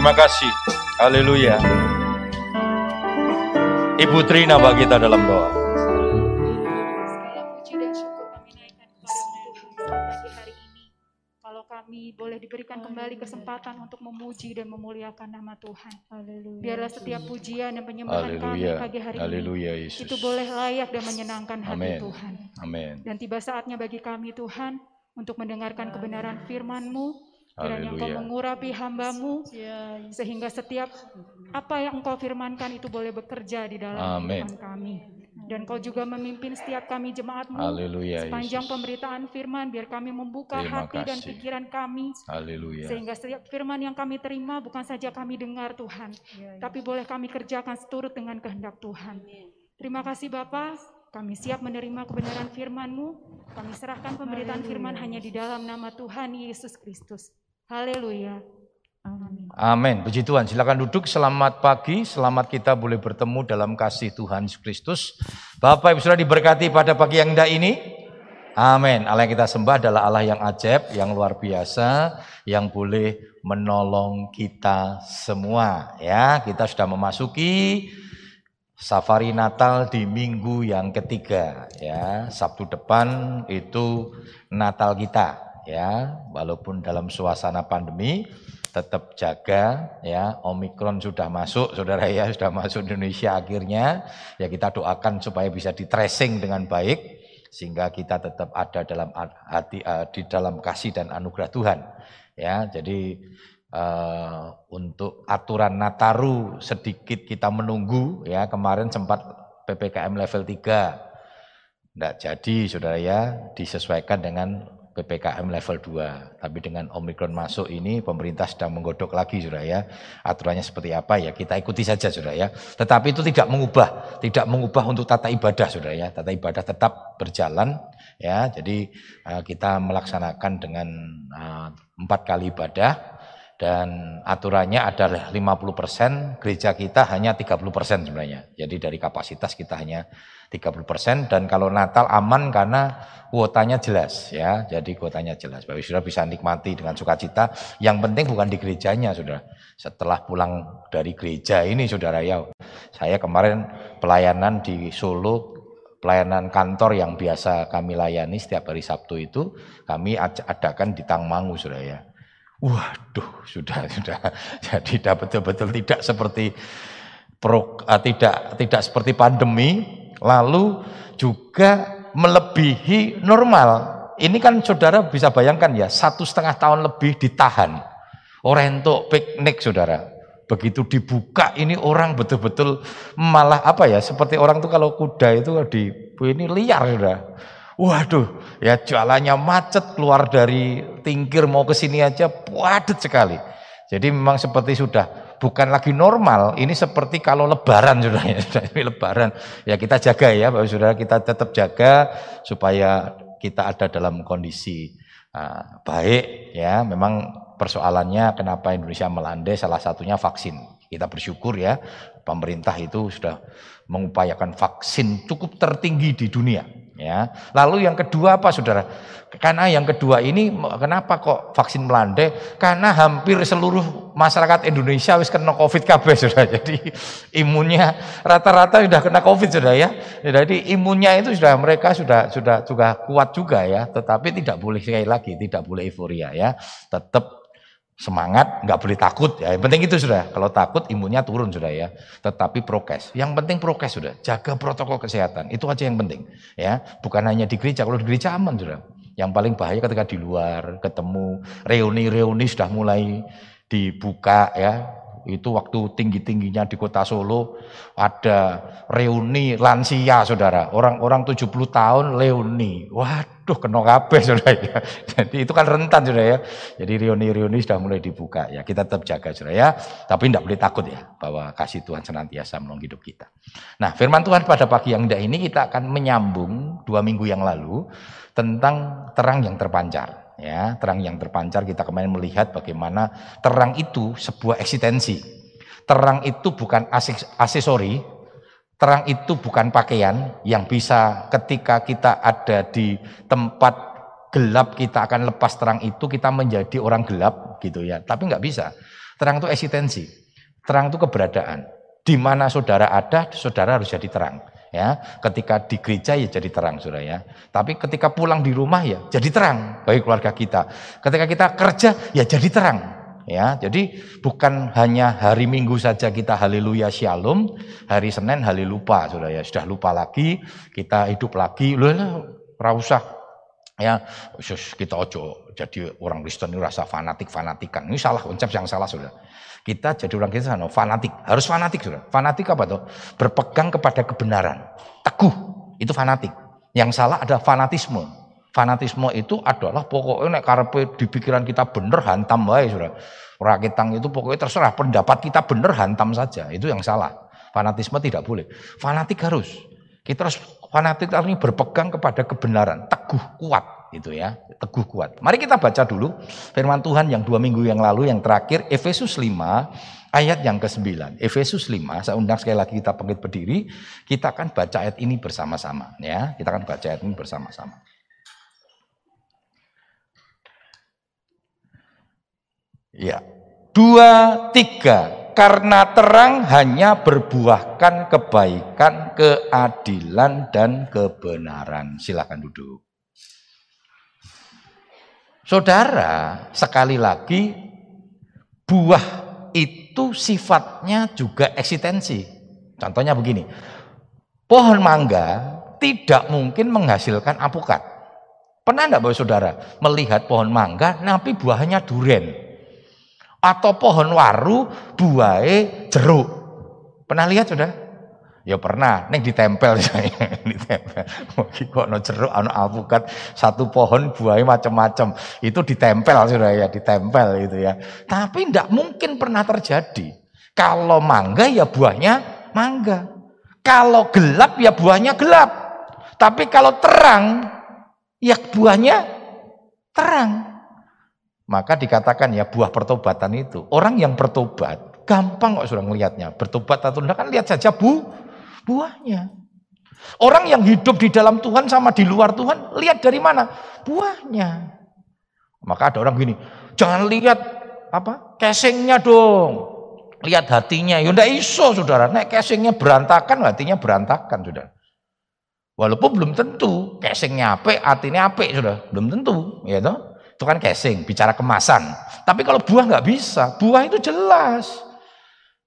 Terima kasih. Haleluya. Ibu Trina bagi kita dalam doa. Segala puji dan syukur kami ini. Kami boleh diberikan kembali kesempatan untuk memuji dan memuliakan nama Tuhan. Biarlah setiap pujian dan penyembahan kami Haleluya. pagi hari ini Haleluya Yesus. itu boleh layak dan menyenangkan hati Amin. Tuhan. Amin. Dan tiba saatnya bagi kami Tuhan untuk mendengarkan kebenaran firman-Mu. Kiranya Engkau mengurapi hambamu sehingga setiap apa yang Engkau firmankan itu boleh bekerja di dalam Amin. kehidupan kami. Dan Kau juga memimpin setiap kami jemaatmu Haleluya sepanjang Yesus. pemberitaan firman biar kami membuka Terima hati dan kasih. pikiran kami Haleluya. sehingga setiap firman yang kami terima bukan saja kami dengar Tuhan, tapi boleh kami kerjakan seturut dengan kehendak Tuhan. Terima kasih Bapa, kami siap menerima kebenaran firman-Mu. Kami serahkan pemberitaan firman hanya di dalam nama Tuhan Yesus Kristus. Haleluya. Amin. Puji Tuhan. Silakan duduk. Selamat pagi. Selamat kita boleh bertemu dalam kasih Tuhan Yesus Kristus. Bapak Ibu sudah diberkati pada pagi yang indah ini. Amin. Allah yang kita sembah adalah Allah yang ajaib, yang luar biasa, yang boleh menolong kita semua. Ya, kita sudah memasuki safari Natal di minggu yang ketiga. Ya, Sabtu depan itu Natal kita. Ya, walaupun dalam suasana pandemi, tetap jaga ya. Omikron sudah masuk saudara ya sudah masuk Indonesia akhirnya. Ya kita doakan supaya bisa di tracing dengan baik sehingga kita tetap ada dalam hati eh, di dalam kasih dan anugerah Tuhan. Ya jadi eh, untuk aturan Nataru sedikit kita menunggu ya. Kemarin sempat PPKM level 3 tidak jadi saudara ya disesuaikan dengan PPKM level 2. Tapi dengan Omikron masuk ini pemerintah sedang menggodok lagi Saudara ya. Aturannya seperti apa ya kita ikuti saja Saudara ya. Tetapi itu tidak mengubah, tidak mengubah untuk tata ibadah Saudara ya. Tata ibadah tetap berjalan ya. Jadi eh, kita melaksanakan dengan eh, empat kali ibadah dan aturannya adalah 50%, gereja kita hanya 30% sebenarnya. Jadi dari kapasitas kita hanya 30% dan kalau Natal aman karena kuotanya jelas ya. Jadi kuotanya jelas. Bapak Saudara bisa nikmati dengan sukacita. Yang penting bukan di gerejanya Saudara. Setelah pulang dari gereja ini Saudara ya. Saya kemarin pelayanan di Solo pelayanan kantor yang biasa kami layani setiap hari Sabtu itu kami adakan di Tangmangu Saudara ya. Waduh, sudah sudah. Jadi sudah betul-betul tidak seperti pro, uh, tidak tidak seperti pandemi, lalu juga melebihi normal. Ini kan saudara bisa bayangkan ya, satu setengah tahun lebih ditahan. Orang untuk piknik saudara. Begitu dibuka ini orang betul-betul malah apa ya, seperti orang tuh kalau kuda itu di ini liar saudara. Waduh, ya jualannya macet keluar dari tingkir mau ke sini aja padat sekali. Jadi memang seperti sudah bukan lagi normal, ini seperti kalau lebaran sudah ya, sudah ini lebaran. Ya kita jaga ya Bapak Saudara, kita tetap jaga supaya kita ada dalam kondisi uh, baik ya. Memang persoalannya kenapa Indonesia melandai salah satunya vaksin. Kita bersyukur ya pemerintah itu sudah mengupayakan vaksin cukup tertinggi di dunia ya. Lalu yang kedua apa Saudara? Karena yang kedua ini kenapa kok vaksin melandai? Karena hampir seluruh masyarakat Indonesia wis kena Covid kabeh Saudara. Jadi imunnya rata-rata sudah kena Covid Saudara ya. Jadi imunnya itu sudah mereka sudah sudah juga kuat juga ya, tetapi tidak boleh sekali lagi tidak boleh euforia ya. Tetap semangat, nggak boleh takut ya. Yang penting itu sudah. Kalau takut imunnya turun sudah ya. Tetapi prokes. Yang penting prokes sudah. Jaga protokol kesehatan. Itu aja yang penting ya. Bukan hanya di gereja. Kalau di gereja aman sudah. Yang paling bahaya ketika di luar ketemu reuni-reuni sudah mulai dibuka ya. Itu waktu tinggi-tingginya di kota Solo ada reuni lansia saudara. Orang-orang 70 tahun reuni. Waduh kena kabeh saudara ya. Jadi itu kan rentan saudara ya. Jadi reuni-reuni sudah mulai dibuka ya. Kita tetap jaga saudara ya. Tapi tidak boleh takut ya. Bahwa kasih Tuhan senantiasa menolong hidup kita. Nah firman Tuhan pada pagi yang indah ini kita akan menyambung dua minggu yang lalu. Tentang terang yang terpancar ya terang yang terpancar kita kemarin melihat bagaimana terang itu sebuah eksistensi terang itu bukan aksesori terang itu bukan pakaian yang bisa ketika kita ada di tempat gelap kita akan lepas terang itu kita menjadi orang gelap gitu ya tapi nggak bisa Terang itu eksistensi. Terang itu keberadaan. Di mana saudara ada, saudara harus jadi terang. Ya, ketika di gereja ya jadi terang, saudara ya. Tapi ketika pulang di rumah ya jadi terang bagi keluarga kita. Ketika kita kerja ya jadi terang. Ya, jadi bukan hanya hari Minggu saja kita haleluya shalom, hari Senin halelupa, saudara ya. Sudah lupa lagi, kita hidup lagi, loh, usah. Ya kita ojo jadi orang Kristen itu rasa fanatik fanatikan ini salah konsep yang salah sudah. Kita jadi orang Kristen fanatik. Harus fanatik sudah. Fanatik apa tuh berpegang kepada kebenaran. Teguh. Itu fanatik. Yang salah ada fanatisme fanatisme itu adalah pokoknya nek karepe di pikiran kita bener hantam wae sudah rakitang itu pokoknya terserah pendapat kita bener hantam saja itu yang salah fanatisme tidak boleh fanatik harus kita harus fanatik ini berpegang kepada kebenaran, teguh kuat itu ya, teguh kuat. Mari kita baca dulu firman Tuhan yang dua minggu yang lalu yang terakhir Efesus 5 ayat yang ke-9. Efesus 5, saya undang sekali lagi kita bangkit berdiri, kita akan baca ayat ini bersama-sama ya. Kita akan baca ayat ini bersama-sama. Ya, dua, tiga karena terang hanya berbuahkan kebaikan, keadilan, dan kebenaran. Silakan duduk. Saudara, sekali lagi, buah itu sifatnya juga eksistensi. Contohnya begini, pohon mangga tidak mungkin menghasilkan apukat. Pernah enggak Bapak Saudara melihat pohon mangga tapi buahnya duren? Atau pohon waru buahe jeruk. Pernah lihat sudah? Ya pernah, neng ditempel saya, ditempel. Mungkin kok no jeruk, ano alpukat, satu pohon buahnya macam-macam. Itu ditempel sudah ya, ditempel gitu ya. Tapi tidak mungkin pernah terjadi. Kalau mangga ya buahnya mangga. Kalau gelap ya buahnya gelap. Tapi kalau terang ya buahnya terang. Maka dikatakan ya buah pertobatan itu. Orang yang bertobat, gampang kok sudah melihatnya. Bertobat atau tidak kan lihat saja bu, buahnya. Orang yang hidup di dalam Tuhan sama di luar Tuhan, lihat dari mana? Buahnya. Maka ada orang gini, jangan lihat apa casingnya dong. Lihat hatinya. Ya iso saudara. Nek casingnya berantakan, hatinya berantakan saudara. Walaupun belum tentu casingnya apik, hatinya apik sudah. Belum tentu, ya toh. Itu kan casing, bicara kemasan. Tapi kalau buah nggak bisa, buah itu jelas.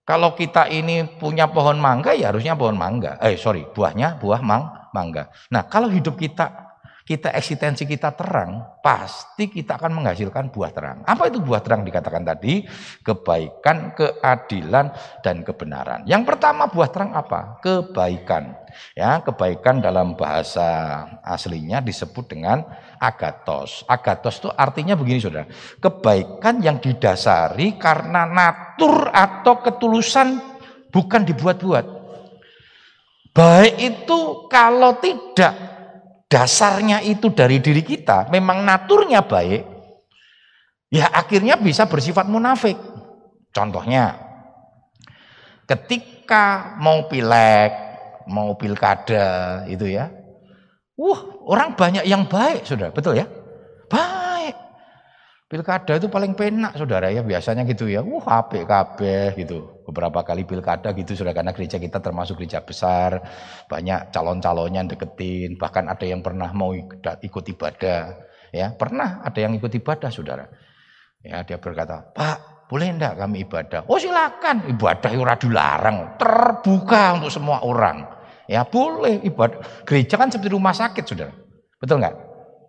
Kalau kita ini punya pohon mangga, ya harusnya pohon mangga. Eh sorry, buahnya buah mang, mangga. Nah kalau hidup kita kita eksistensi kita terang, pasti kita akan menghasilkan buah terang. Apa itu buah terang dikatakan tadi? Kebaikan, keadilan, dan kebenaran. Yang pertama buah terang apa? Kebaikan. Ya, kebaikan dalam bahasa aslinya disebut dengan agatos. Agatos itu artinya begini Saudara. Kebaikan yang didasari karena natur atau ketulusan bukan dibuat-buat. Baik itu kalau tidak dasarnya itu dari diri kita, memang naturnya baik, ya akhirnya bisa bersifat munafik. Contohnya, ketika mau pilek, mau pilkada itu ya, wah orang banyak yang baik, sudah betul ya, baik. Pilkada itu paling penak saudara ya biasanya gitu ya. Wah HP KB gitu. Beberapa kali pilkada gitu sudah karena gereja kita termasuk gereja besar. Banyak calon-calonnya deketin. Bahkan ada yang pernah mau ikut ibadah. Ya pernah ada yang ikut ibadah saudara. Ya dia berkata, Pak boleh enggak kami ibadah? Oh silakan ibadah ora dilarang. Terbuka untuk semua orang. Ya boleh ibadah. Gereja kan seperti rumah sakit saudara. Betul enggak?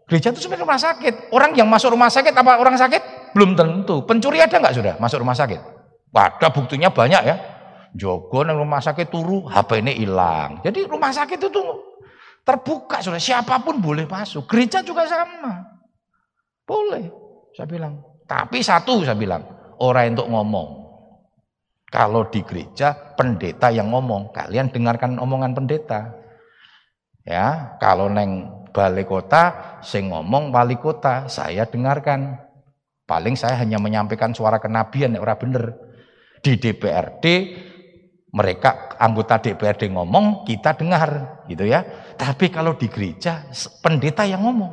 Gereja itu sebenarnya rumah sakit. Orang yang masuk rumah sakit apa orang sakit? Belum tentu. Pencuri ada nggak sudah masuk rumah sakit? Pada buktinya banyak ya. Jogo nang rumah sakit turu, HP ini hilang. Jadi rumah sakit itu terbuka sudah. Siapa pun boleh masuk. Gereja juga sama. Boleh. Saya bilang. Tapi satu saya bilang. Orang untuk ngomong. Kalau di gereja pendeta yang ngomong, kalian dengarkan omongan pendeta. Ya, kalau neng balai kota, sing ngomong wali kota, saya dengarkan. Paling saya hanya menyampaikan suara kenabian, orang bener. Di DPRD, mereka anggota DPRD ngomong, kita dengar, gitu ya. Tapi kalau di gereja, pendeta yang ngomong,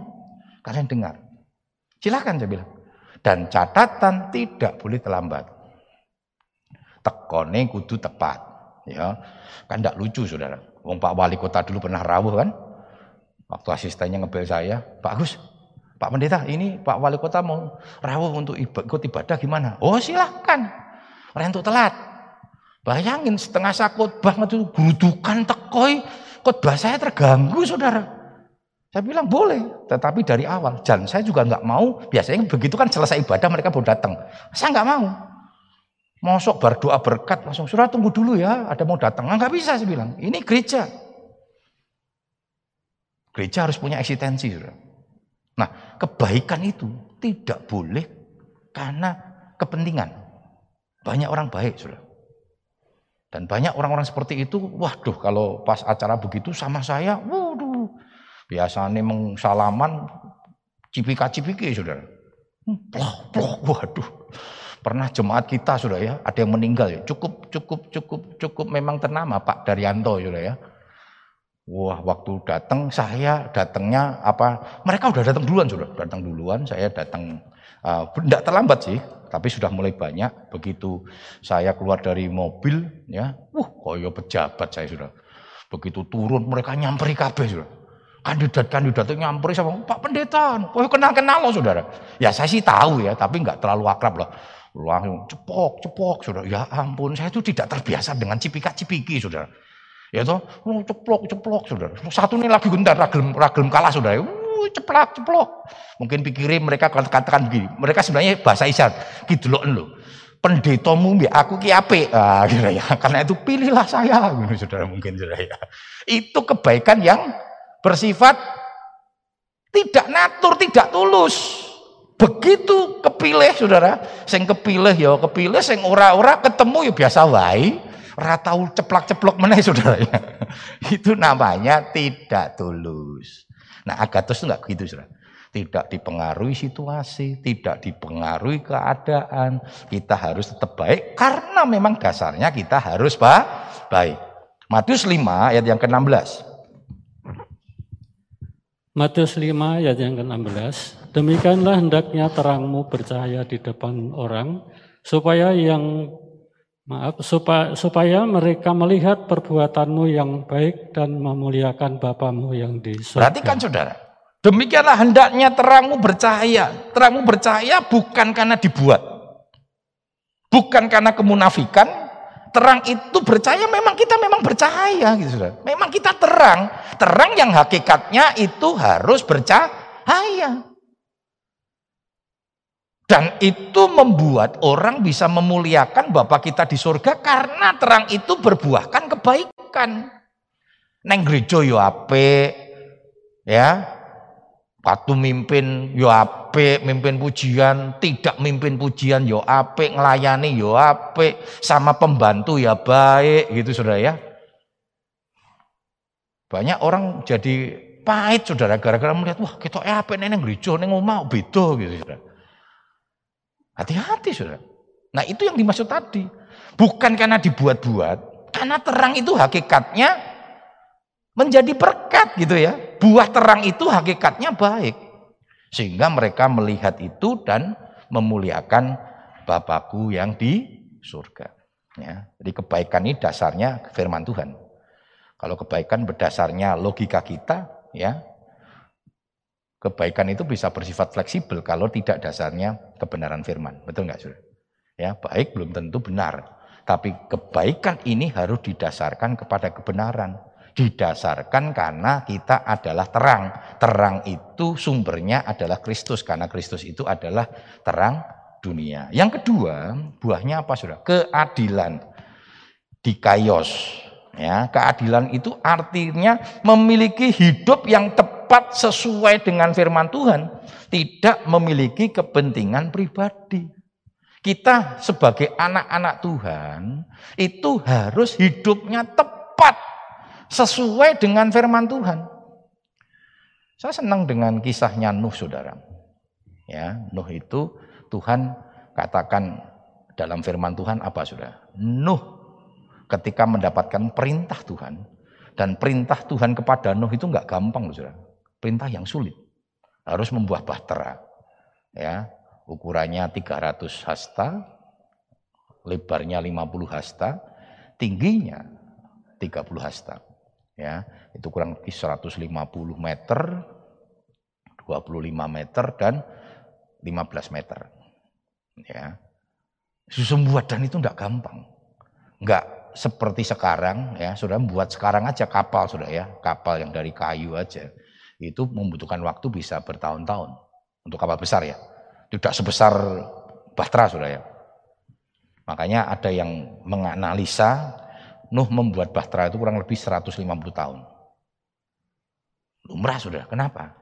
kalian dengar. Silakan saya bilang. Dan catatan tidak boleh terlambat. Lakone kudu tepat. Ya, kan tidak lucu saudara. Wong Pak Wali Kota dulu pernah rawuh kan? Waktu asistennya ngebel saya, Pak Agus, Pak Pendeta, ini Pak Wali Kota mau rawuh untuk ikut ibadah gimana? Oh silahkan, rentuk telat. Bayangin setengah sakut banget itu gudukan tekoi, khotbah saya terganggu saudara. Saya bilang boleh, tetapi dari awal. Dan saya juga nggak mau, biasanya begitu kan selesai ibadah mereka baru datang. Saya nggak mau. Mosok berdoa berkat langsung surah tunggu dulu ya, ada mau datang. Nggak bisa saya bilang. Ini gereja. Gereja harus punya eksistensi, saudara. Nah, kebaikan itu tidak boleh karena kepentingan. Banyak orang baik, sudah. Dan banyak orang-orang seperti itu, waduh kalau pas acara begitu sama saya, waduh, biasanya mengsalaman cipika-cipiki, saudara. Ploh, ploh, waduh. Pernah jemaat kita, sudah ya, ada yang meninggal ya. Cukup, cukup, cukup, cukup memang ternama Pak Daryanto, sudah ya Wah, waktu datang saya datangnya apa? Mereka udah datang duluan sudah, datang duluan. Saya datang tidak uh, terlambat sih, tapi sudah mulai banyak. Begitu saya keluar dari mobil, ya, wah, koyo pejabat saya sudah. Begitu turun, mereka nyamperi kabeh sudah. Kandidat-kandidat itu nyamperi sama Pak Pendeta, kenal-kenal loh saudara. Ya saya sih tahu ya, tapi nggak terlalu akrab loh. Langsung cepok, cepok, saudara. Ya ampun, saya itu tidak terbiasa dengan cipika-cipiki, saudara. Ya toh, oh, ceplok, ceplok, saudara. Satu ini lagi gentar, ragam, ragam kalah, saudara. Uh, ceplok, ceplok. Mungkin pikirin mereka katakan begini. Mereka sebenarnya bahasa isyarat. Gitu loh, lo. Pendetamu ya aku ki ape. Ah, gitu ya. Karena itu pilihlah saya, gitu, saudara mungkin saudara ya. Itu kebaikan yang bersifat tidak natur, tidak tulus. Begitu kepilih saudara, sing kepilih ya kepilih, sing ora-ora ketemu ya biasa wae ratau ceplak-ceplok mana saudara. Itu namanya tidak tulus. Nah agatos itu enggak begitu saudara. Tidak dipengaruhi situasi, tidak dipengaruhi keadaan. Kita harus tetap baik karena memang dasarnya kita harus baik. Matius 5 ayat yang ke-16. Matius 5 ayat yang ke-16. Demikianlah hendaknya terangmu bercahaya di depan orang, supaya yang Maaf, supaya, supaya mereka melihat perbuatanmu yang baik dan memuliakan Bapamu yang di surga. Perhatikan saudara, demikianlah hendaknya terangmu bercahaya. Terangmu bercahaya bukan karena dibuat. Bukan karena kemunafikan, terang itu bercahaya memang kita memang bercahaya gitu saudara. Memang kita terang. Terang yang hakikatnya itu harus bercahaya. Dan itu membuat orang bisa memuliakan Bapak kita di surga karena terang itu berbuahkan kebaikan. Neng gereja yo ape, ya. Waktu mimpin yo ape, mimpin pujian, tidak mimpin pujian yo ape, ngelayani yo ape, sama pembantu ya baik gitu Saudara ya. Banyak orang jadi pahit Saudara gara-gara melihat wah kita ape neng gereja neng omah beda gitu Saudara. Hati-hati saudara. Nah itu yang dimaksud tadi. Bukan karena dibuat-buat. Karena terang itu hakikatnya menjadi berkat gitu ya. Buah terang itu hakikatnya baik. Sehingga mereka melihat itu dan memuliakan Bapakku yang di surga. Ya, jadi kebaikan ini dasarnya firman Tuhan. Kalau kebaikan berdasarnya logika kita, ya Kebaikan itu bisa bersifat fleksibel kalau tidak dasarnya kebenaran firman. Betul nggak, Saudara? Ya, baik belum tentu benar. Tapi kebaikan ini harus didasarkan kepada kebenaran. Didasarkan karena kita adalah terang. Terang itu sumbernya adalah Kristus. Karena Kristus itu adalah terang dunia. Yang kedua, buahnya apa Saudara? Keadilan. Dikaios. Ya, keadilan itu artinya memiliki hidup yang tepat tepat sesuai dengan firman Tuhan, tidak memiliki kepentingan pribadi. Kita sebagai anak-anak Tuhan itu harus hidupnya tepat sesuai dengan firman Tuhan. Saya senang dengan kisahnya Nuh, saudara. Ya, Nuh itu Tuhan katakan dalam firman Tuhan apa saudara? Nuh ketika mendapatkan perintah Tuhan dan perintah Tuhan kepada Nuh itu nggak gampang, saudara. Perintah yang sulit. Harus membuat bahtera. Ya, ukurannya 300 hasta, lebarnya 50 hasta, tingginya 30 hasta. Ya, itu kurang lebih 150 meter, 25 meter dan 15 meter. Ya. Susun buatan itu enggak gampang. Enggak seperti sekarang ya, sudah buat sekarang aja kapal sudah ya, kapal yang dari kayu aja. Itu membutuhkan waktu bisa bertahun-tahun untuk kapal besar ya. Tidak sebesar Bahtera sudah ya. Makanya ada yang menganalisa Nuh membuat Bahtera itu kurang lebih 150 tahun. Lumrah sudah, kenapa?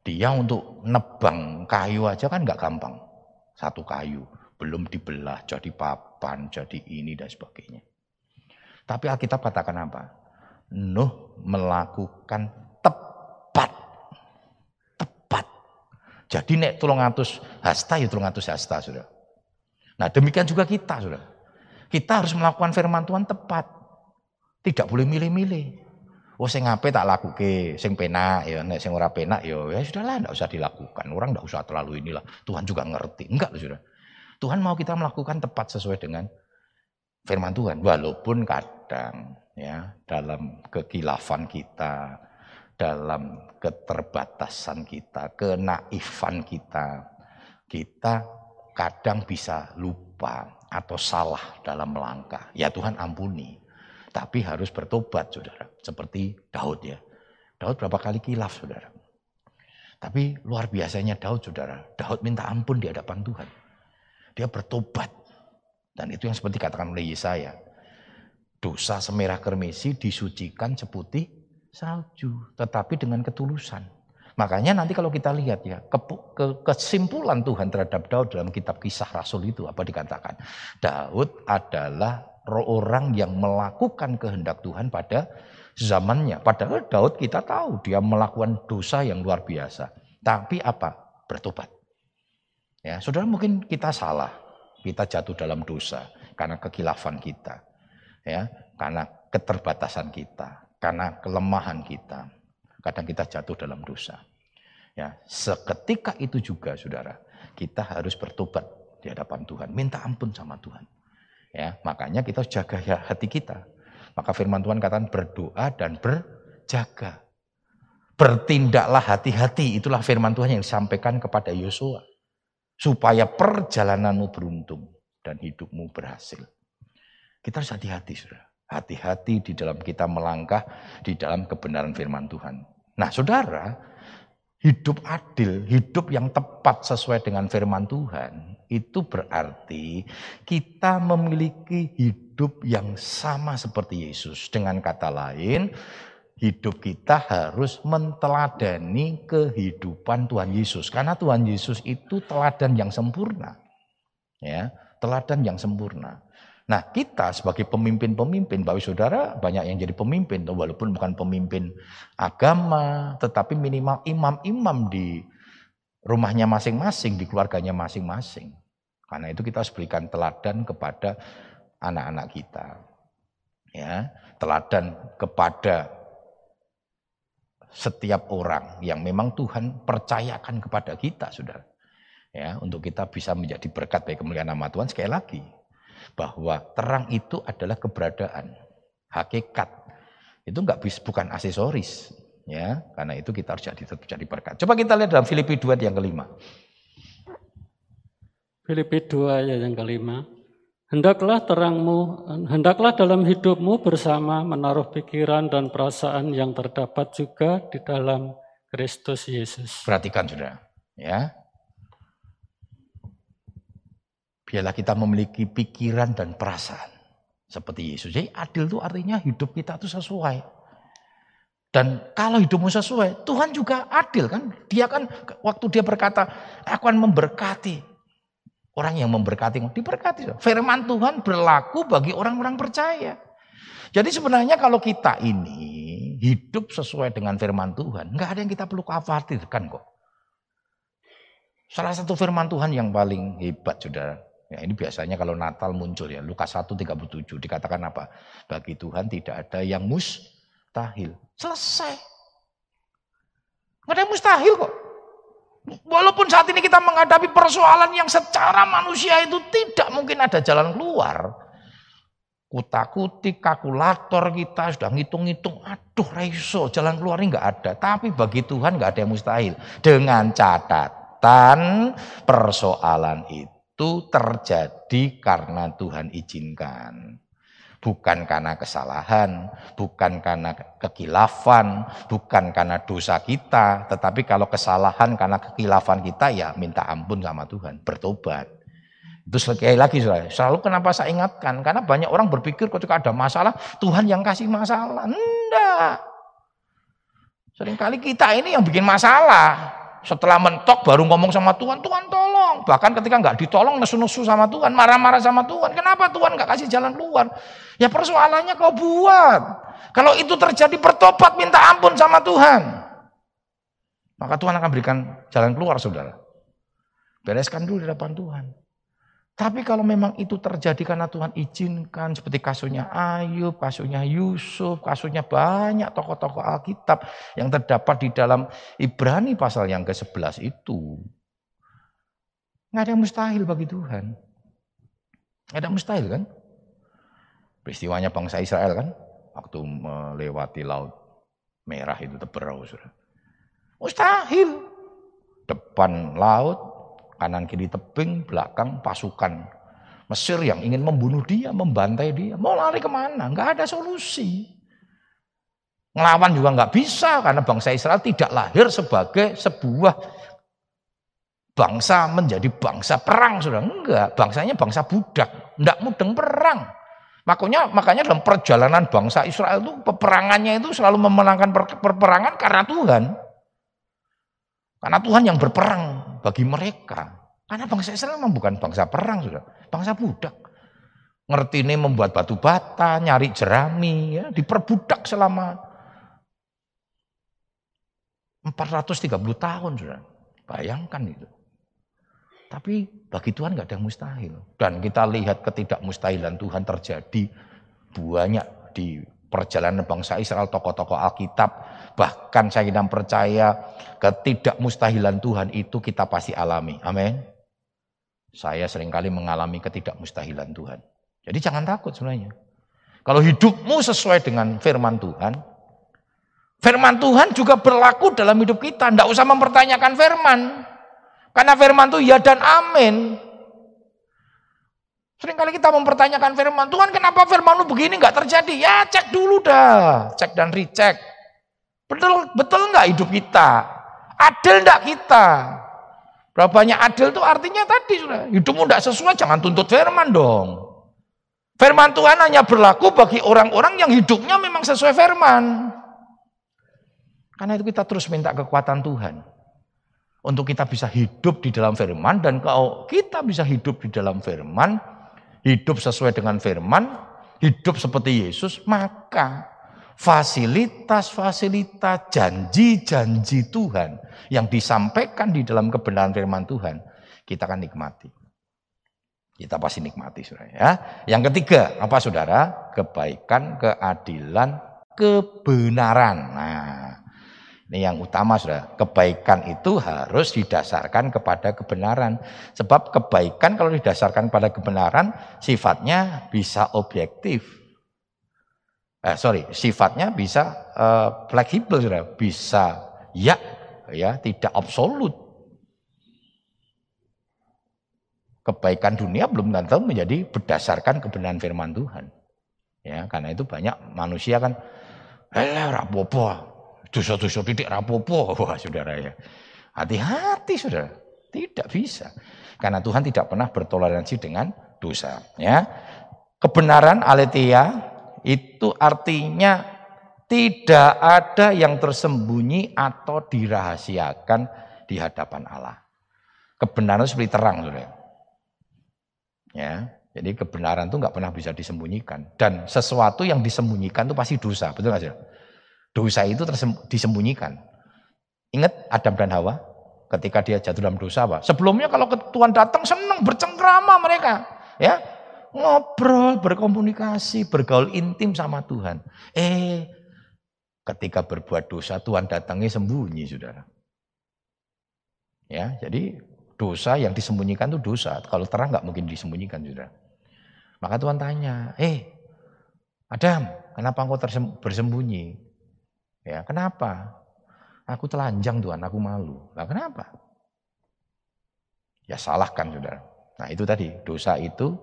Dia untuk nebang kayu aja kan nggak gampang. Satu kayu, belum dibelah jadi papan, jadi ini dan sebagainya. Tapi Alkitab katakan apa? Nuh melakukan tepat. Tepat. Jadi nek tulung atus hasta ya tulung atus hasta sudah. Nah demikian juga kita sudah. Kita harus melakukan firman Tuhan tepat. Tidak boleh milih-milih. Oh sing ngape tak lakuke, sing penak ya nek sing ora penak ya ya sudahlah enggak usah dilakukan. Orang enggak usah terlalu inilah. Tuhan juga ngerti. Enggak loh sudah. Tuhan mau kita melakukan tepat sesuai dengan firman Tuhan walaupun kadang ya dalam kekilafan kita, dalam keterbatasan kita, kenaifan kita, kita kadang bisa lupa atau salah dalam melangkah. Ya Tuhan ampuni. Tapi harus bertobat, saudara. Seperti Daud ya. Daud berapa kali kilaf, saudara. Tapi luar biasanya Daud, saudara. Daud minta ampun di hadapan Tuhan. Dia bertobat. Dan itu yang seperti katakan oleh Yesaya. Dosa semerah kermesi disucikan seputih salju. Tetapi dengan ketulusan. Makanya nanti kalau kita lihat ya, ke, ke, kesimpulan Tuhan terhadap Daud dalam kitab kisah Rasul itu apa dikatakan? Daud adalah orang yang melakukan kehendak Tuhan pada zamannya. Padahal Daud kita tahu dia melakukan dosa yang luar biasa. Tapi apa? Bertobat. Ya, saudara mungkin kita salah. Kita jatuh dalam dosa karena kekilafan kita. Ya, karena keterbatasan kita, karena kelemahan kita. Kadang kita jatuh dalam dosa. Ya, seketika itu juga Saudara, kita harus bertobat di hadapan Tuhan, minta ampun sama Tuhan. Ya, makanya kita harus jaga ya hati kita. Maka firman Tuhan katakan berdoa dan berjaga. Bertindaklah hati-hati, itulah firman Tuhan yang disampaikan kepada Yosua. Supaya perjalananmu beruntung dan hidupmu berhasil. Kita harus hati-hati, saudara. Hati-hati di dalam kita melangkah di dalam kebenaran firman Tuhan. Nah, saudara, hidup adil, hidup yang tepat sesuai dengan firman Tuhan, itu berarti kita memiliki hidup yang sama seperti Yesus. Dengan kata lain, hidup kita harus menteladani kehidupan Tuhan Yesus. Karena Tuhan Yesus itu teladan yang sempurna. Ya, teladan yang sempurna. Nah kita sebagai pemimpin-pemimpin, Bapak Saudara banyak yang jadi pemimpin, walaupun bukan pemimpin agama, tetapi minimal imam-imam di rumahnya masing-masing, di keluarganya masing-masing. Karena itu kita harus berikan teladan kepada anak-anak kita. Ya, teladan kepada setiap orang yang memang Tuhan percayakan kepada kita, Saudara. Ya, untuk kita bisa menjadi berkat bagi kemuliaan nama Tuhan sekali lagi bahwa terang itu adalah keberadaan, hakikat. Itu enggak bisa bukan aksesoris, ya. Karena itu kita harus jadi jadi berkat. Coba kita lihat dalam Filipi 2 yang kelima. Filipi 2 ayat yang kelima. Hendaklah terangmu, hendaklah dalam hidupmu bersama menaruh pikiran dan perasaan yang terdapat juga di dalam Kristus Yesus. Perhatikan saudara, ya. Biarlah kita memiliki pikiran dan perasaan seperti Yesus. Jadi adil itu artinya hidup kita itu sesuai. Dan kalau hidupmu sesuai, Tuhan juga adil kan. Dia kan waktu dia berkata, aku akan memberkati. Orang yang memberkati, diberkati. Firman Tuhan berlaku bagi orang-orang percaya. Jadi sebenarnya kalau kita ini hidup sesuai dengan firman Tuhan, nggak ada yang kita perlu khawatirkan kok. Salah satu firman Tuhan yang paling hebat, saudara, Ya, ini biasanya kalau Natal muncul ya, Lukas 1:37 dikatakan apa? Bagi Tuhan tidak ada yang mustahil. Selesai. Nggak ada yang mustahil kok. Walaupun saat ini kita menghadapi persoalan yang secara manusia itu tidak mungkin ada jalan keluar. Kutak-kutik, kalkulator kita sudah ngitung-ngitung, aduh raiso, jalan keluarnya nggak ada. Tapi bagi Tuhan nggak ada yang mustahil. Dengan catatan persoalan itu terjadi karena Tuhan izinkan bukan karena kesalahan, bukan karena kekilafan, bukan karena dosa kita, tetapi kalau kesalahan karena kekilafan kita ya minta ampun sama Tuhan, bertobat. Itu sekali lagi selalu kenapa saya ingatkan, karena banyak orang berpikir ketika ada masalah, Tuhan yang kasih masalah. Enggak. Seringkali kita ini yang bikin masalah. Setelah mentok baru ngomong sama Tuhan, Tuhan tolong. Bahkan ketika nggak ditolong nesu-nesu sama Tuhan, marah-marah sama Tuhan. Kenapa Tuhan nggak kasih jalan keluar? Ya persoalannya kau buat. Kalau itu terjadi bertobat minta ampun sama Tuhan. Maka Tuhan akan berikan jalan keluar saudara. Bereskan dulu di depan Tuhan. Tapi kalau memang itu terjadi karena Tuhan izinkan seperti kasusnya Ayub, kasusnya Yusuf, kasusnya banyak tokoh-tokoh Alkitab yang terdapat di dalam Ibrani pasal yang ke-11 itu. Nggak ada yang mustahil bagi Tuhan. Nggak ada yang mustahil kan? Peristiwanya bangsa Israel kan? Waktu melewati laut merah itu teberau. Mustahil. Depan laut, kanan kiri tebing, belakang pasukan. Mesir yang ingin membunuh dia, membantai dia. Mau lari ke mana? Nggak ada solusi. Ngelawan juga nggak bisa karena bangsa Israel tidak lahir sebagai sebuah bangsa menjadi bangsa perang sudah. Enggak bangsanya bangsa budak. Enggak mudeng perang. Makanya makanya dalam perjalanan bangsa Israel itu peperangannya itu selalu memenangkan perperangan karena Tuhan. Karena Tuhan yang berperang bagi mereka. Karena bangsa Israel memang bukan bangsa perang, sudah, bangsa budak. Ngerti ini membuat batu bata, nyari jerami, ya, diperbudak selama 430 tahun, sudah. Bayangkan itu. Tapi bagi Tuhan nggak ada yang mustahil. Dan kita lihat ketidakmustahilan Tuhan terjadi banyak di perjalanan bangsa Israel, tokoh-tokoh Alkitab, bahkan saya tidak percaya ketidakmustahilan Tuhan itu kita pasti alami. Amin. Saya sering kali mengalami ketidakmustahilan Tuhan. Jadi jangan takut sebenarnya. Kalau hidupmu sesuai dengan firman Tuhan, firman Tuhan juga berlaku dalam hidup kita. Tidak usah mempertanyakan firman. Karena firman itu ya dan amin. Seringkali kita mempertanyakan firman, Tuhan kenapa firman lu begini nggak terjadi? Ya cek dulu dah, cek dan recheck. Betul betul nggak hidup kita? Adil nggak kita? Berapa banyak adil itu artinya tadi sudah hidupmu tidak sesuai, jangan tuntut firman dong. Firman Tuhan hanya berlaku bagi orang-orang yang hidupnya memang sesuai firman. Karena itu kita terus minta kekuatan Tuhan. Untuk kita bisa hidup di dalam firman dan kalau kita bisa hidup di dalam firman, hidup sesuai dengan firman, hidup seperti Yesus, maka fasilitas-fasilitas janji-janji Tuhan yang disampaikan di dalam kebenaran firman Tuhan, kita akan nikmati. Kita pasti nikmati saudara ya. Yang ketiga, apa saudara? Kebaikan, keadilan, kebenaran. Nah, ini yang utama sudah. Kebaikan itu harus didasarkan kepada kebenaran. Sebab kebaikan kalau didasarkan pada kebenaran sifatnya bisa objektif. Eh, sorry, sifatnya bisa uh, fleksibel sudah. Bisa ya, ya tidak absolut. Kebaikan dunia belum tentu menjadi berdasarkan kebenaran firman Tuhan. Ya, karena itu banyak manusia kan, eh rapopo, dosa-dosa titik rapopo. Wah saudara ya. Hati-hati saudara. Tidak bisa. Karena Tuhan tidak pernah bertoleransi dengan dosa. Ya. Kebenaran aletheia itu artinya tidak ada yang tersembunyi atau dirahasiakan di hadapan Allah. Kebenaran seperti terang, saudara. Ya, jadi kebenaran itu nggak pernah bisa disembunyikan. Dan sesuatu yang disembunyikan itu pasti dosa, betul nggak sih? Dosa itu disembunyikan. Ingat Adam dan Hawa ketika dia jatuh dalam dosa apa? Sebelumnya kalau Tuhan datang senang bercengkrama mereka, ya ngobrol, berkomunikasi, bergaul intim sama Tuhan. Eh, ketika berbuat dosa Tuhan datangnya sembunyi, saudara. Ya, jadi dosa yang disembunyikan itu dosa. Kalau terang nggak mungkin disembunyikan, saudara. Maka Tuhan tanya, eh Adam, kenapa engkau bersembunyi? Ya, kenapa? Aku telanjang Tuhan, aku malu. Nah kenapa? Ya salahkan saudara. Nah itu tadi, dosa itu,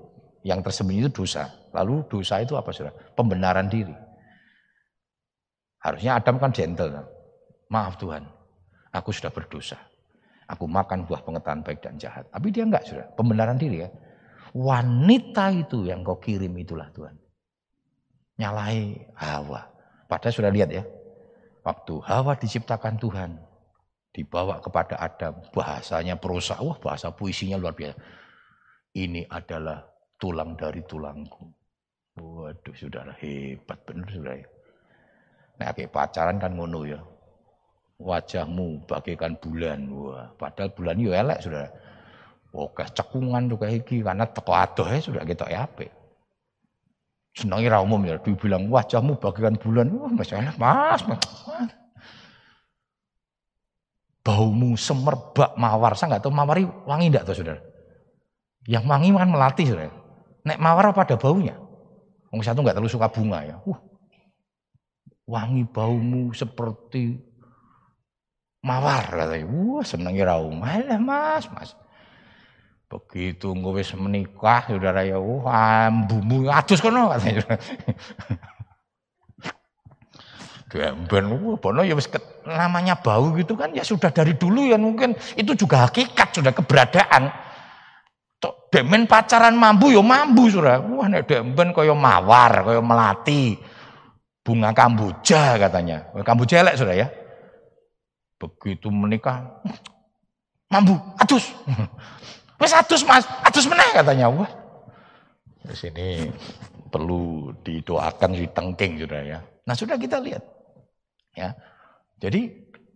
yang tersembunyi itu dosa. Lalu dosa itu apa saudara? Pembenaran diri. Harusnya Adam kan gentle. Maaf Tuhan, aku sudah berdosa. Aku makan buah pengetahuan baik dan jahat. Tapi dia enggak saudara, pembenaran diri ya. Wanita itu yang kau kirim itulah Tuhan. Nyalai Hawa. Padahal sudah lihat ya, Waktu Hawa diciptakan Tuhan, dibawa kepada Adam, bahasanya prosa, wah bahasa puisinya luar biasa. Ini adalah tulang dari tulangku. Waduh, saudara hebat benar saudara. Nah, kayak pacaran kan ngono ya. Wajahmu bagaikan bulan. Wah, padahal bulan itu elek saudara. Oke, cekungan juga iki karena teko adoh ya sudah kita ya apa. Senangi ra umum ya, dibilang wajahmu bagaikan bulan. Wah, mas enak, mas, mas. Baumu semerbak mawar. Saya nggak tahu mawar wangi enggak tuh saudara? Yang wangi kan melatih saudara. Nek mawar apa ada baunya? Wong satu nggak terlalu suka bunga ya. Uh, wangi baumu seperti mawar katanya. Wah senangi raum. Alah mas, mas. Begitu wis menikah saudara ya, wah ambumu adus kono katanya. Gemben, bono ya wis namanya bau gitu kan ya sudah dari dulu ya mungkin itu juga hakikat sudah keberadaan. Tok demen pacaran mambu ya mambu sudah. Wah nek demben kaya mawar, kaya melati. Bunga kamboja katanya. Kamboja elek sudah ya. Begitu menikah mambu adus. Wes atus mas, atus meneh katanya. Wah, di sini perlu didoakan si tengking sudah ya. Nah sudah kita lihat, ya. Jadi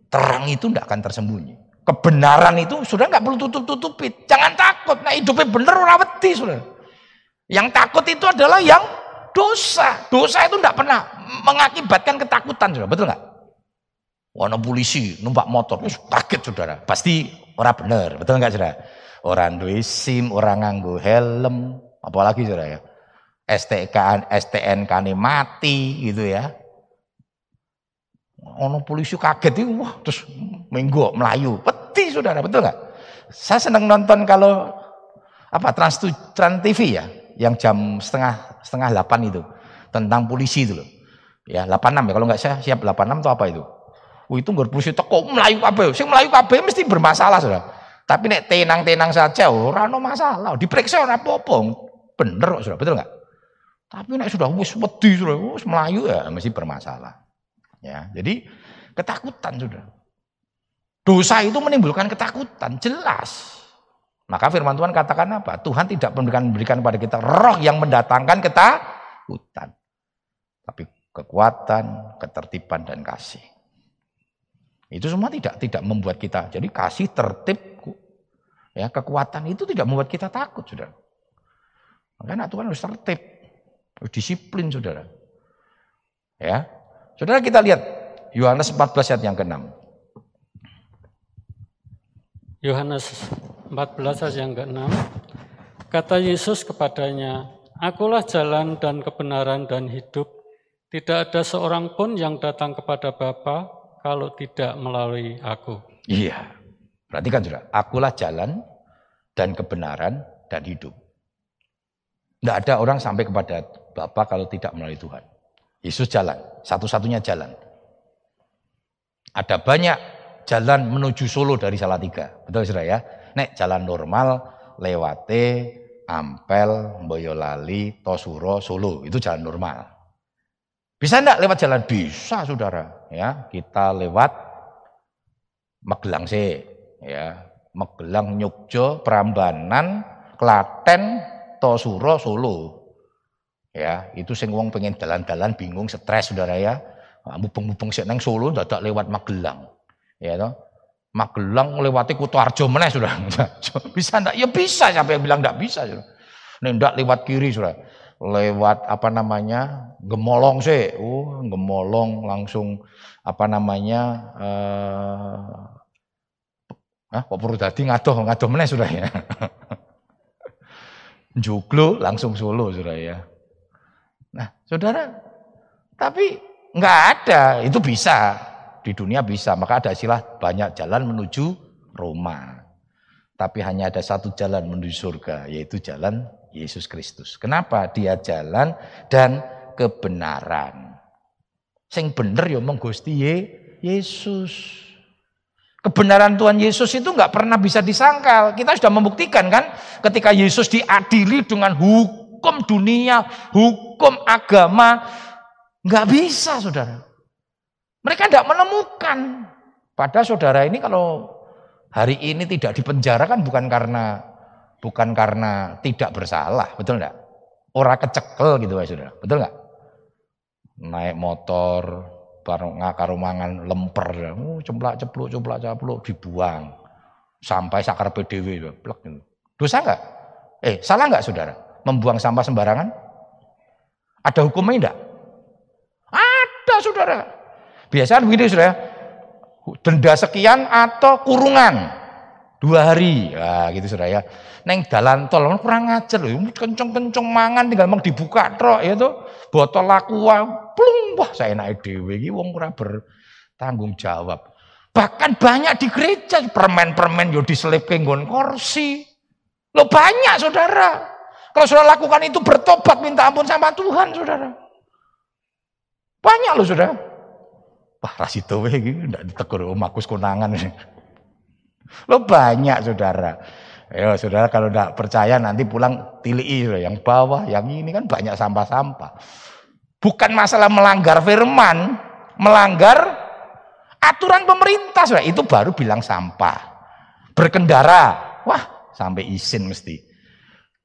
terang itu tidak akan tersembunyi. Kebenaran itu sudah nggak perlu tutup-tutupi. Jangan takut. Nah hidupnya bener orang wedi sudah. Yang takut itu adalah yang dosa. Dosa itu tidak pernah mengakibatkan ketakutan sudah. Betul nggak? Warna polisi numpak motor, kaget saudara. Pasti orang benar, betul nggak saudara? Orang duwe SIM, orang nganggo helm, apalagi saudara ya. STK, STNK ini mati gitu ya. Ono polisi kaget itu, wah terus minggu melayu. Peti saudara, betul nggak? Saya senang nonton kalau apa Trans, Trans TV ya, yang jam setengah setengah delapan itu tentang polisi itu loh. Ya 86 ya kalau nggak saya siap 86 itu apa itu? Oh, itu nggak polisi teko melayu kabeh. Sing melayu kabeh mesti bermasalah saudara. Tapi nek tenang-tenang saja ora no masalah. Diperiksa ora apa-apa. Bener kok sudah, betul enggak? Tapi nek sudah wis wedi sudah wis melayu ya mesti bermasalah. Ya, jadi ketakutan sudah. Dosa itu menimbulkan ketakutan, jelas. Maka firman Tuhan katakan apa? Tuhan tidak memberikan memberikan kepada kita roh yang mendatangkan ketakutan. Tapi kekuatan, ketertiban dan kasih. Itu semua tidak tidak membuat kita. Jadi kasih tertib Ya, kekuatan itu tidak membuat kita takut, Saudara. Makanya Tuhan harus tertib, harus disiplin, Saudara. Ya. Saudara kita lihat Yohanes 14 ayat yang ke-6. Yohanes 14 ayat yang ke-6. Kata Yesus kepadanya, Akulah jalan dan kebenaran dan hidup. Tidak ada seorang pun yang datang kepada Bapa kalau tidak melalui aku. Iya. Perhatikan sudah, akulah jalan dan kebenaran dan hidup. Tidak ada orang sampai kepada Bapa kalau tidak melalui Tuhan. Yesus jalan, satu-satunya jalan. Ada banyak jalan menuju Solo dari Salatiga. Betul sudah ya? Nek jalan normal lewate Ampel, Boyolali, Tosuro, Solo. Itu jalan normal. Bisa enggak lewat jalan? Bisa saudara. Ya, kita lewat Magelang sih ya Magelang, Nyogja, Prambanan, Klaten, Tosuro, Solo. Ya, itu sing wong pengen jalan-jalan bingung, stres Saudara ya. Mubeng-mubeng sik nang Solo dadak lewat Magelang. Ya toh. Magelang lewati Kutoarjo meneh sudah. bisa ndak? Ya bisa, siapa yang bilang ndak bisa. Sudah. Nek ndak lewat kiri sudah. Lewat apa namanya? Gemolong sih. Oh, Gemolong langsung apa namanya? Uh, Hah, kok perlu dadi ngadoh, ngadoh meneh sudah ya. Joglo langsung Solo sudah ya. Nah, saudara, tapi nggak ada, itu bisa. Di dunia bisa, maka ada istilah banyak jalan menuju Roma. Tapi hanya ada satu jalan menuju surga, yaitu jalan Yesus Kristus. Kenapa? Dia jalan dan kebenaran. Sing bener ya mong Gusti Yesus. Kebenaran Tuhan Yesus itu nggak pernah bisa disangkal. Kita sudah membuktikan kan ketika Yesus diadili dengan hukum dunia, hukum agama, nggak bisa saudara. Mereka tidak menemukan. Pada saudara ini kalau hari ini tidak dipenjara kan bukan karena bukan karena tidak bersalah, betul nggak? Orang kecekel gitu saudara, betul nggak? Naik motor, bareng ngakar mangan lemper, oh, cemplak cepluk, cemplak cepluk dibuang sampai sakar PDW plek gitu. Dosa enggak? Eh, salah enggak saudara? Membuang sampah sembarangan? Ada hukumnya enggak? Ada saudara. Biasanya begini saudara, denda sekian atau kurungan dua hari, ya gitu saudara ya. Neng dalan tol kurang ngajar loh, kenceng-kenceng mangan tinggal mau dibuka trok ya tuh, botol aqua, wah saya naik dewe iki wong ora bertanggung jawab. Bahkan banyak di gereja permen-permen yo diselipke nggon kursi. Lo banyak saudara. Kalau saudara lakukan itu bertobat minta ampun sama Tuhan saudara. Banyak loh saudara. Wah rasito iki ndak ditegur omakus konangan. Lo banyak saudara. Ya saudara kalau tidak percaya nanti pulang tilii yang bawah, yang ini kan banyak sampah-sampah. Bukan masalah melanggar firman, melanggar aturan pemerintah. Saudara. Itu baru bilang sampah. Berkendara, wah sampai izin mesti.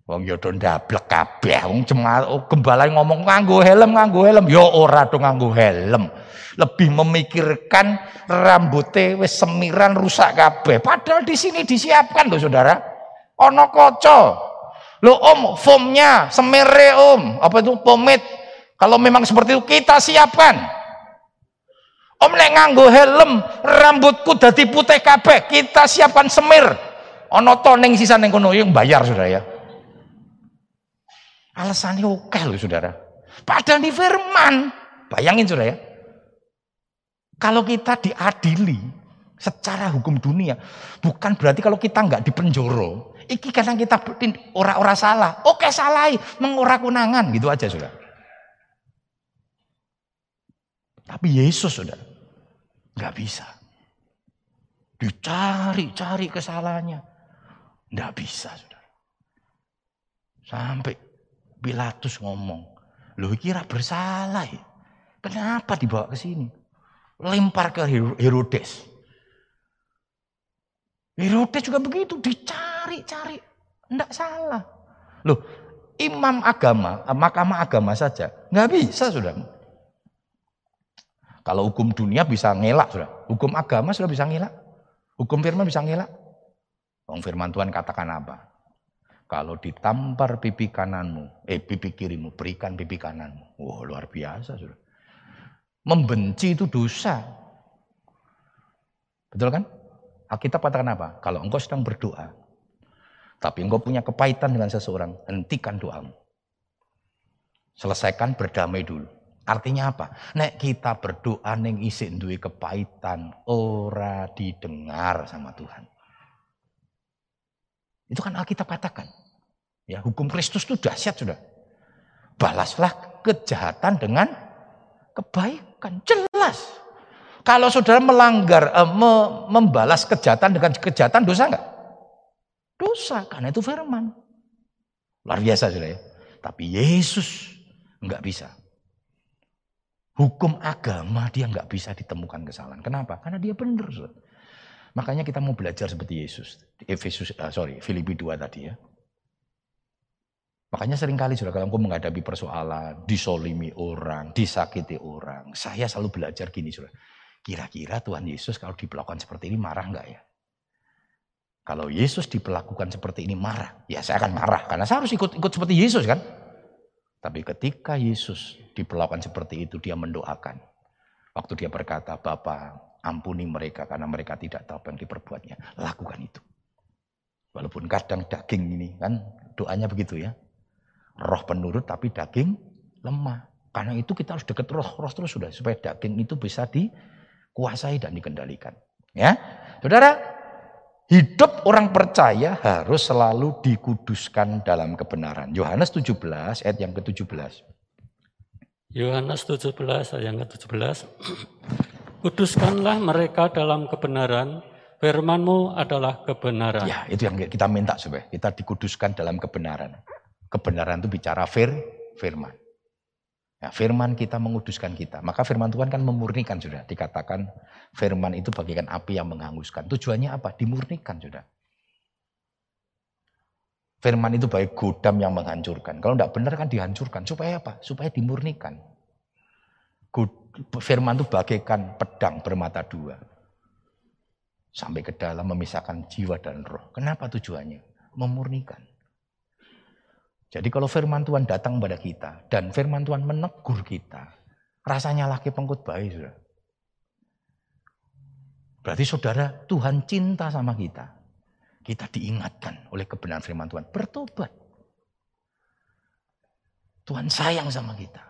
Wong yo do ndablek kabeh. Wong cemar oh, gembala ngomong nganggo helm, nganggo helm. Yo ora do nganggo helm. Lebih memikirkan rambutnya wis semiran rusak kabeh. Padahal di sini disiapkan loh Saudara ono koco. Lo om, foamnya, semere om, apa itu pomade. Kalau memang seperti itu kita siapkan. Om nek nganggo helm, rambutku dadi putih kabeh, kita siapkan semir. Ono to ning sisa ning kono yang bayar Saudara ya. Alasannya oke loh Saudara. Padahal di firman. Bayangin Saudara ya. Kalau kita diadili secara hukum dunia, bukan berarti kalau kita nggak dipenjoro, Iki kadang kita ora-ora salah. Oke salah, mengora kunangan gitu aja sudah. Tapi Yesus sudah nggak bisa. Dicari-cari kesalahannya. Nggak bisa sudah. Sampai Pilatus ngomong, lu kira bersalah ya? Kenapa dibawa ke sini? Lempar ke Herodes. Herodes juga begitu, dicari-cari. Tidak salah. Loh, imam agama, mahkamah agama saja, nggak bisa sudah. Kalau hukum dunia bisa ngelak sudah, hukum agama sudah bisa ngelak, hukum firman bisa ngelak. Wong firman Tuhan katakan apa? Kalau ditampar pipi kananmu, eh pipi kirimu, berikan pipi kananmu. Wah wow, luar biasa sudah. Membenci itu dosa. Betul kan? Alkitab katakan apa? Kalau engkau sedang berdoa, tapi engkau punya kepahitan dengan seseorang, hentikan doamu. Selesaikan berdamai dulu. Artinya apa? Nek kita berdoa neng isi duwe kepahitan, ora didengar sama Tuhan. Itu kan Alkitab katakan. Ya, hukum Kristus itu dahsyat sudah. Balaslah kejahatan dengan kebaikan. Jelas. Kalau saudara melanggar, eh, me, membalas kejahatan dengan kejahatan, dosa enggak? Dosa, karena itu firman. Luar biasa saudara ya. Tapi Yesus enggak bisa. Hukum agama dia enggak bisa ditemukan kesalahan. Kenapa? Karena dia benar. Makanya kita mau belajar seperti Yesus. Efesus, uh, sorry, Filipi 2 tadi ya. Makanya sering kali sudah kalau engkau menghadapi persoalan, disolimi orang, disakiti orang. Saya selalu belajar gini sudah. Kira-kira Tuhan Yesus kalau diperlakukan seperti ini marah enggak ya? Kalau Yesus diperlakukan seperti ini marah, ya saya akan marah karena saya harus ikut ikut seperti Yesus kan. Tapi ketika Yesus diperlakukan seperti itu, dia mendoakan. Waktu dia berkata, Bapa, ampuni mereka karena mereka tidak tahu apa yang diperbuatnya. Lakukan itu. Walaupun kadang daging ini kan doanya begitu ya. Roh penurut tapi daging lemah. Karena itu kita harus dekat roh, roh terus sudah supaya daging itu bisa dikuasai dan dikendalikan. Ya, saudara, hidup orang percaya harus selalu dikuduskan dalam kebenaran. Yohanes 17 ayat yang ke-17. Yohanes 17 ayat yang ke-17. Kuduskanlah mereka dalam kebenaran, firmanmu adalah kebenaran. Ya, itu yang kita minta supaya kita dikuduskan dalam kebenaran. Kebenaran itu bicara fir, firman. Ya, firman kita menguduskan kita. Maka firman Tuhan kan memurnikan sudah. Dikatakan firman itu bagikan api yang menghanguskan. Tujuannya apa? Dimurnikan sudah. Firman itu baik godam yang menghancurkan. Kalau tidak benar kan dihancurkan. Supaya apa? Supaya dimurnikan. Firman itu bagaikan pedang bermata dua. Sampai ke dalam memisahkan jiwa dan roh. Kenapa tujuannya? Memurnikan. Jadi kalau firman Tuhan datang pada kita dan firman Tuhan menegur kita, rasanya laki pengkut baik sudah. Berarti saudara, Tuhan cinta sama kita. Kita diingatkan oleh kebenaran firman Tuhan. Bertobat. Tuhan sayang sama kita.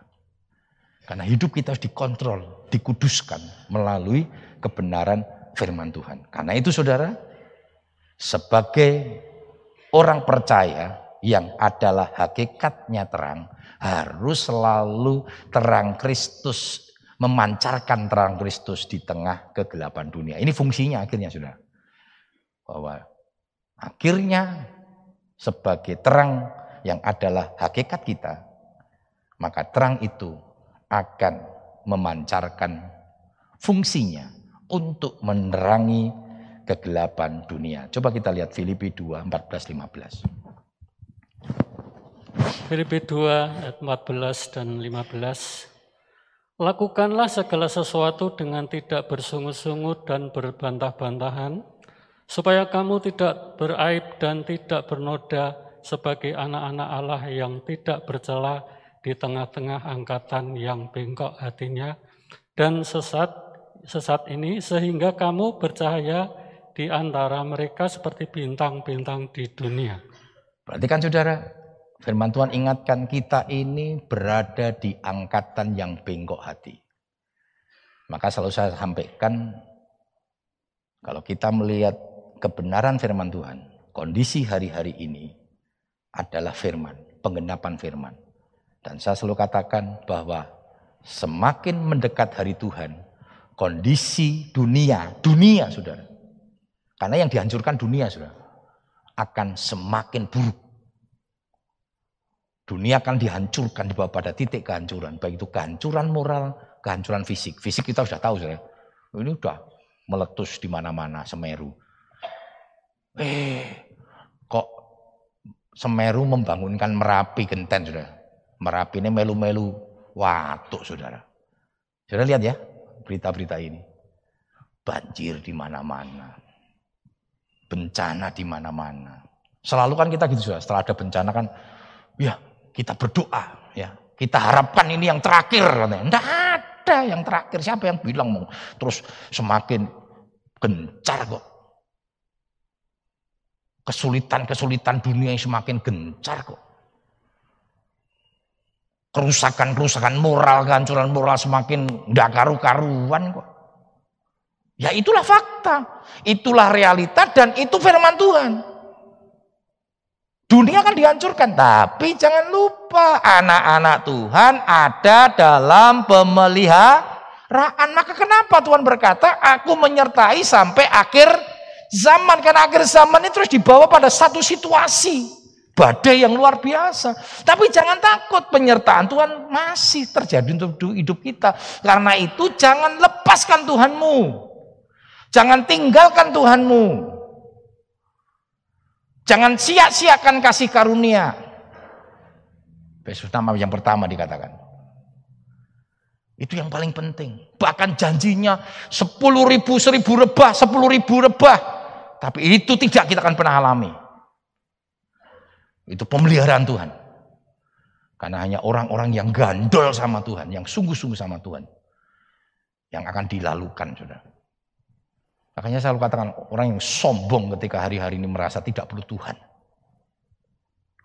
Karena hidup kita harus dikontrol, dikuduskan melalui kebenaran firman Tuhan. Karena itu saudara, sebagai orang percaya, yang adalah hakikatnya terang harus selalu terang Kristus memancarkan terang Kristus di tengah kegelapan dunia. Ini fungsinya akhirnya sudah. Bahwa akhirnya sebagai terang yang adalah hakikat kita, maka terang itu akan memancarkan fungsinya untuk menerangi kegelapan dunia. Coba kita lihat Filipi 2, 14, 15. Filipi 2 ayat 14 dan 15. Lakukanlah segala sesuatu dengan tidak bersungut-sungut dan berbantah-bantahan, supaya kamu tidak beraib dan tidak bernoda sebagai anak-anak Allah yang tidak bercela di tengah-tengah angkatan yang bengkok hatinya dan sesat sesat ini sehingga kamu bercahaya di antara mereka seperti bintang-bintang di dunia. Berarti kan saudara, Firman Tuhan ingatkan kita ini berada di angkatan yang bengkok hati. Maka selalu saya sampaikan, kalau kita melihat kebenaran firman Tuhan, kondisi hari-hari ini adalah firman, penggenapan firman. Dan saya selalu katakan bahwa semakin mendekat hari Tuhan, kondisi dunia, dunia saudara. Karena yang dihancurkan dunia saudara, akan semakin buruk. Dunia akan dihancurkan di bawah pada titik kehancuran. Baik itu kehancuran moral, kehancuran fisik. Fisik kita sudah tahu sudah. Ini sudah meletus di mana-mana Semeru. Eh, kok Semeru membangunkan Merapi genten sudah. Merapi ini melu-melu watuk saudara. Sudah lihat ya berita-berita ini. Banjir di mana-mana. Bencana di mana-mana. Selalu kan kita gitu sudah. Setelah ada bencana kan, ya kita berdoa ya. Kita harapkan ini yang terakhir Tidak ada yang terakhir. Siapa yang bilang mau terus semakin gencar kok. Kesulitan-kesulitan dunia yang semakin gencar kok. Kerusakan-kerusakan moral, kehancuran moral semakin tidak karu-karuan kok. Ya itulah fakta, itulah realita dan itu firman Tuhan. Dunia kan dihancurkan, tapi jangan lupa anak-anak Tuhan ada dalam pemeliharaan. Maka kenapa Tuhan berkata, aku menyertai sampai akhir zaman. Karena akhir zaman ini terus dibawa pada satu situasi. Badai yang luar biasa. Tapi jangan takut, penyertaan Tuhan masih terjadi untuk hidup kita. Karena itu jangan lepaskan Tuhanmu. Jangan tinggalkan Tuhanmu. Jangan sia-siakan kasih karunia. Yesus nama yang pertama dikatakan. Itu yang paling penting. Bahkan janjinya sepuluh ribu, seribu rebah, sepuluh ribu rebah. Tapi itu tidak kita akan pernah alami. Itu pemeliharaan Tuhan. Karena hanya orang-orang yang gandol sama Tuhan, yang sungguh-sungguh sama Tuhan. Yang akan dilalukan, saudara. Makanya saya selalu katakan orang yang sombong ketika hari-hari ini merasa tidak perlu Tuhan.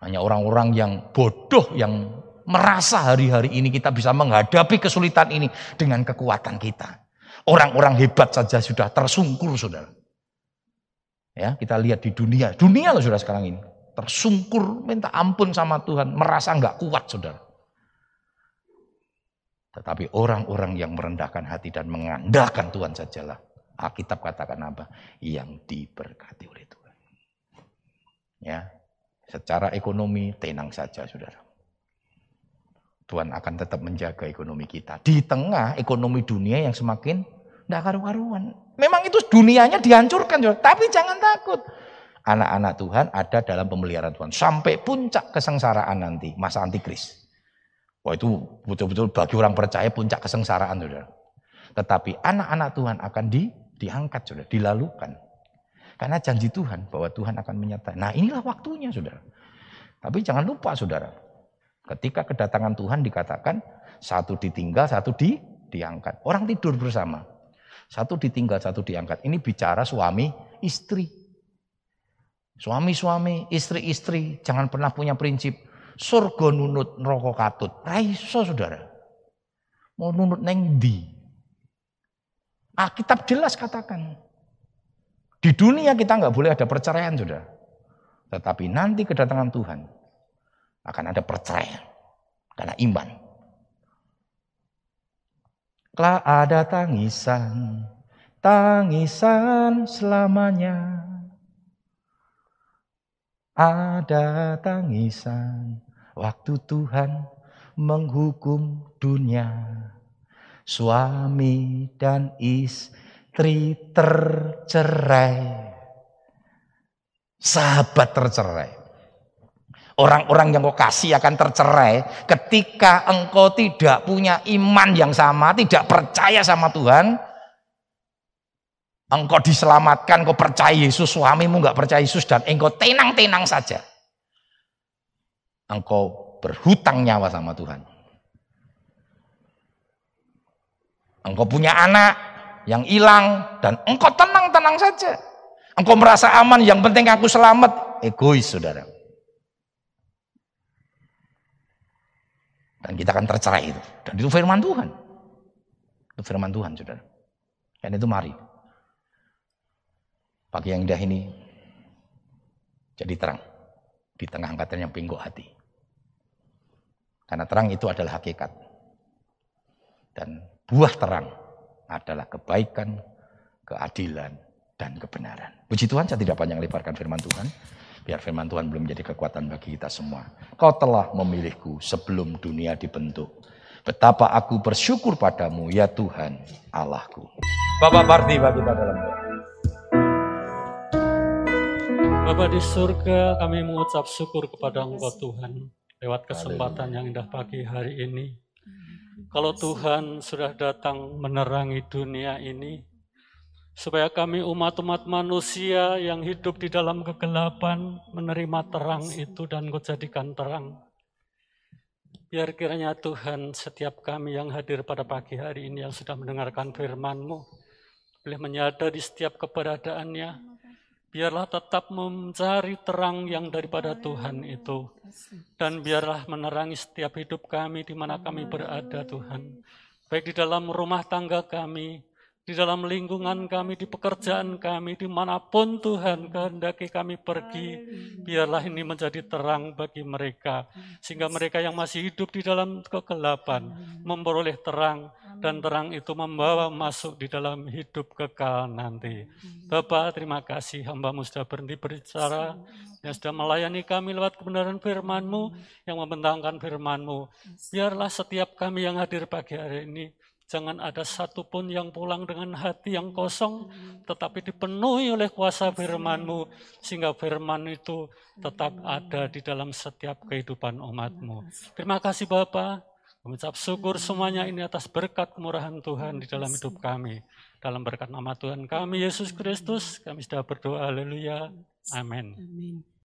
Hanya orang-orang yang bodoh yang merasa hari-hari ini kita bisa menghadapi kesulitan ini dengan kekuatan kita. Orang-orang hebat saja sudah tersungkur, saudara. Ya, kita lihat di dunia, dunia loh sudah sekarang ini. Tersungkur, minta ampun sama Tuhan, merasa nggak kuat, saudara. Tetapi orang-orang yang merendahkan hati dan mengandalkan Tuhan sajalah Alkitab katakan apa? Yang diberkati oleh Tuhan. Ya, secara ekonomi tenang saja, saudara. Tuhan akan tetap menjaga ekonomi kita. Di tengah ekonomi dunia yang semakin tidak karu-karuan. Memang itu dunianya dihancurkan, saudara. tapi jangan takut. Anak-anak Tuhan ada dalam pemeliharaan Tuhan. Sampai puncak kesengsaraan nanti, masa antikris. Wah itu betul-betul bagi orang percaya puncak kesengsaraan, saudara. Tetapi anak-anak Tuhan akan di diangkat sudah, dilalukan. Karena janji Tuhan bahwa Tuhan akan menyertai. Nah inilah waktunya saudara. Tapi jangan lupa saudara. Ketika kedatangan Tuhan dikatakan satu ditinggal, satu di, diangkat. Orang tidur bersama. Satu ditinggal, satu diangkat. Ini bicara suami istri. Suami-suami, istri-istri, jangan pernah punya prinsip surga nunut neraka katut. Raiso saudara. Mau nunut neng di. Alkitab jelas katakan. Di dunia kita nggak boleh ada perceraian, sudah. Tetapi nanti kedatangan Tuhan akan ada perceraian karena iman. Kelak ada tangisan, tangisan selamanya. Ada tangisan waktu Tuhan menghukum dunia. Suami dan istri tercerai. Sahabat tercerai. Orang-orang yang kau kasih akan tercerai ketika engkau tidak punya iman yang sama, tidak percaya sama Tuhan. Engkau diselamatkan, kau percaya Yesus, suamimu nggak percaya Yesus dan engkau tenang-tenang saja. Engkau berhutang nyawa sama Tuhan. Engkau punya anak yang hilang dan engkau tenang-tenang saja. Engkau merasa aman, yang penting aku selamat. Egois, saudara. Dan kita akan tercerai itu. Dan itu firman Tuhan. Itu firman Tuhan, saudara. Dan itu mari. Pagi yang indah ini jadi terang di tengah angkatan yang pingguk hati. Karena terang itu adalah hakikat. Dan Buah terang adalah kebaikan, keadilan, dan kebenaran. Puji Tuhan, saya tidak panjang lebarkan firman Tuhan. Biar firman Tuhan belum menjadi kekuatan bagi kita semua. Kau telah memilihku sebelum dunia dibentuk. Betapa aku bersyukur padamu, ya Tuhan Allahku. Bapak Parti bagi kita dalam doa. Bapak di surga, kami mengucap syukur kepada Engkau Tuhan lewat kesempatan yang indah pagi hari ini. Kalau Tuhan sudah datang menerangi dunia ini, supaya kami umat-umat manusia yang hidup di dalam kegelapan menerima terang itu dan kau jadikan terang. Biar kiranya Tuhan setiap kami yang hadir pada pagi hari ini yang sudah mendengarkan firman-Mu, boleh menyadari setiap keberadaannya, biarlah tetap mencari terang yang daripada Tuhan itu. Dan biarlah menerangi setiap hidup kami di mana kami berada Tuhan. Baik di dalam rumah tangga kami, di dalam lingkungan kami, di pekerjaan kami, di mana pun Tuhan kehendaki kami pergi, biarlah ini menjadi terang bagi mereka, sehingga mereka yang masih hidup di dalam kegelapan memperoleh terang, dan terang itu membawa masuk di dalam hidup kekal nanti. Bapak, terima kasih. Hambamu sudah berhenti berbicara, yang sudah melayani kami lewat kebenaran firman-Mu, yang membentangkan firman-Mu. Biarlah setiap kami yang hadir pagi hari ini, Jangan ada satupun yang pulang dengan hati yang kosong, tetapi dipenuhi oleh kuasa firman-Mu, sehingga firman itu tetap ada di dalam setiap kehidupan umat-Mu. Terima kasih Bapak, mengucap syukur semuanya ini atas berkat kemurahan Tuhan di dalam hidup kami. Dalam berkat nama Tuhan kami, Yesus Kristus, kami sudah berdoa, haleluya, amin.